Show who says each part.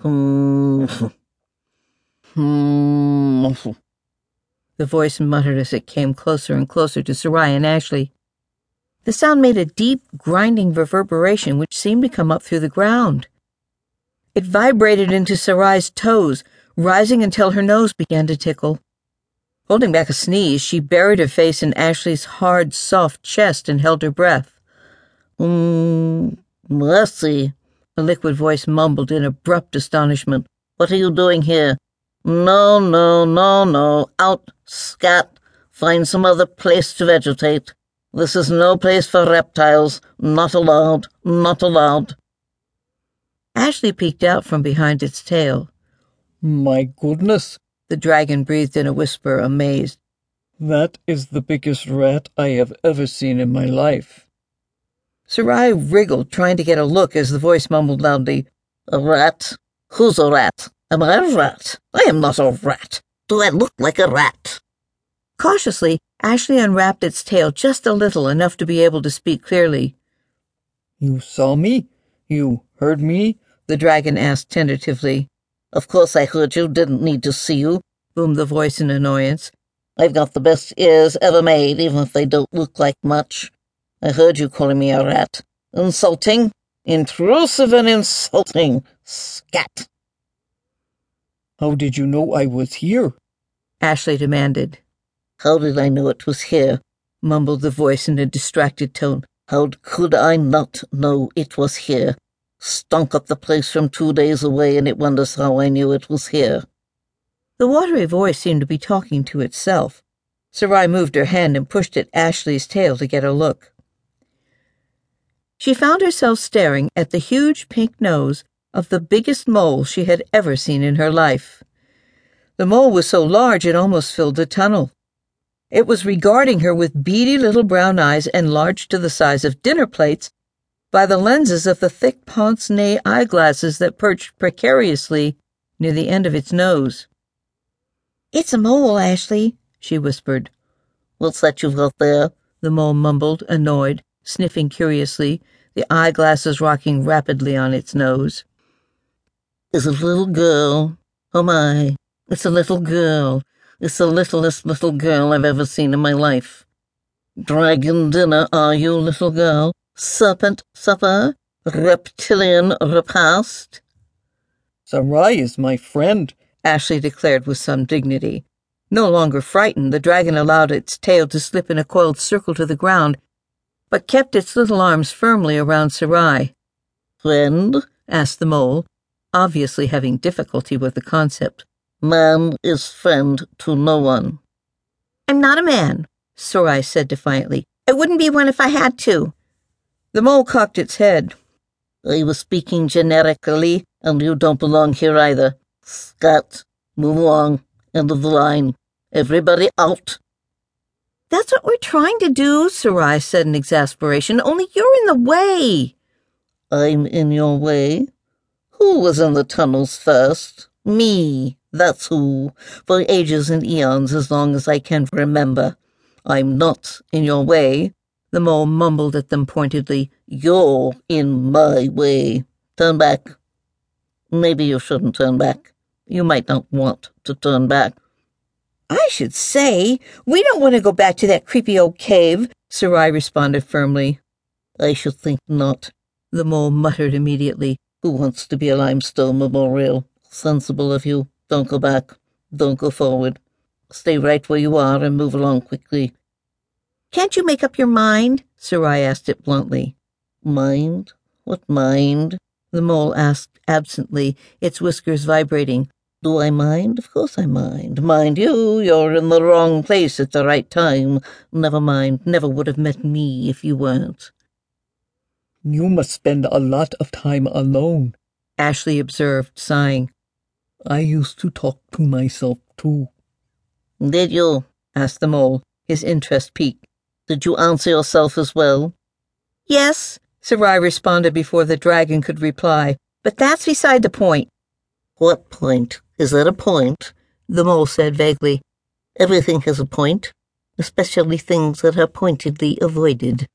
Speaker 1: Hmm. Hmm.
Speaker 2: The voice muttered as it came closer and closer to Sarai and Ashley. The sound made a deep, grinding reverberation which seemed to come up through the ground. It vibrated into Sarai's toes, rising until her nose began to tickle. Holding back a sneeze, she buried her face in Ashley's hard, soft chest and held her breath.
Speaker 1: Mm, mercy, the liquid voice mumbled in abrupt astonishment. What are you doing here? No, no, no, no. Out, scat. Find some other place to vegetate. This is no place for reptiles. Not allowed. Not allowed.
Speaker 2: Ashley peeked out from behind its tail.
Speaker 3: My goodness,
Speaker 2: the dragon breathed in a whisper, amazed.
Speaker 3: That is the biggest rat I have ever seen in my life.
Speaker 2: Sarai wriggled, trying to get a look as the voice mumbled loudly,
Speaker 1: A rat? Who's a rat? Am I a rat? I am not a rat. Do I look like a rat?
Speaker 2: Cautiously, Ashley unwrapped its tail just a little, enough to be able to speak clearly.
Speaker 3: You saw me? You heard me?
Speaker 2: The dragon asked tentatively.
Speaker 1: Of course I heard you, didn't need to see you,
Speaker 2: boomed the voice in annoyance.
Speaker 1: I've got the best ears ever made, even if they don't look like much. I heard you calling me a rat. Insulting. Intrusive and insulting. Scat.
Speaker 3: How did you know I was here?
Speaker 2: Ashley demanded.
Speaker 1: How did I know it was here? mumbled the voice in a distracted tone. How could I not know it was here? Stunk up the place from two days away, and it wonders how I knew it was here.
Speaker 2: The watery voice seemed to be talking to itself. Sarai moved her hand and pushed at Ashley's tail to get a look. She found herself staring at the huge pink nose of the biggest mole she had ever seen in her life. The mole was so large it almost filled the tunnel. It was regarding her with beady little brown eyes enlarged to the size of dinner plates by the lenses of the thick pince nez eyeglasses that perched precariously near the end of its nose.
Speaker 4: It's a mole, Ashley, she whispered.
Speaker 1: What's that you've got there?
Speaker 2: The mole mumbled, annoyed, sniffing curiously, the eyeglasses rocking rapidly on its nose.
Speaker 1: It's a little girl. Oh my, it's a little girl. It's the littlest little girl I've ever seen in my life. Dragon dinner, are you, little girl? serpent supper, reptilian repast.
Speaker 3: Sarai is my friend,
Speaker 2: Ashley declared with some dignity. No longer frightened, the dragon allowed its tail to slip in a coiled circle to the ground, but kept its little arms firmly around Sarai.
Speaker 1: Friend?
Speaker 2: asked the mole, obviously having difficulty with the concept.
Speaker 1: Man is friend to no one.
Speaker 4: I'm not a man, Sarai said defiantly. I wouldn't be one if I had to.
Speaker 2: The mole cocked its head.
Speaker 1: I was speaking generically, and you don't belong here either. Scat, move along. End of the line. Everybody out.
Speaker 4: That's what we're trying to do, Sarai said in exasperation, only you're in the way.
Speaker 1: I'm in your way? Who was in the tunnels first? Me. That's who. For ages and eons, as long as I can remember. I'm not in your way. The mole mumbled at them pointedly. You're in my way. Turn back. Maybe you shouldn't turn back. You might not want to turn back.
Speaker 4: I should say, we don't want to go back to that creepy old cave, Sarai responded firmly.
Speaker 1: I should think not,
Speaker 2: the mole muttered immediately.
Speaker 1: Who wants to be a limestone memorial? Sensible of you. Don't go back. Don't go forward. Stay right where you are and move along quickly.
Speaker 4: Can't you make up your mind? Sarai asked it bluntly.
Speaker 1: Mind? What mind?
Speaker 2: The mole asked absently, its whiskers vibrating.
Speaker 1: Do I mind? Of course I mind. Mind you, you're in the wrong place at the right time. Never mind, never would have met me if you weren't.
Speaker 3: You must spend a lot of time alone,
Speaker 2: Ashley observed, sighing.
Speaker 3: I used to talk to myself too.
Speaker 1: Did you? asked the mole, his interest piqued. Did you answer yourself as well?
Speaker 4: Yes,
Speaker 2: Sarai responded before the dragon could reply, but that's beside the point.
Speaker 1: What point? Is that a point?
Speaker 2: The mole said vaguely.
Speaker 1: Everything has a point, especially things that are pointedly avoided.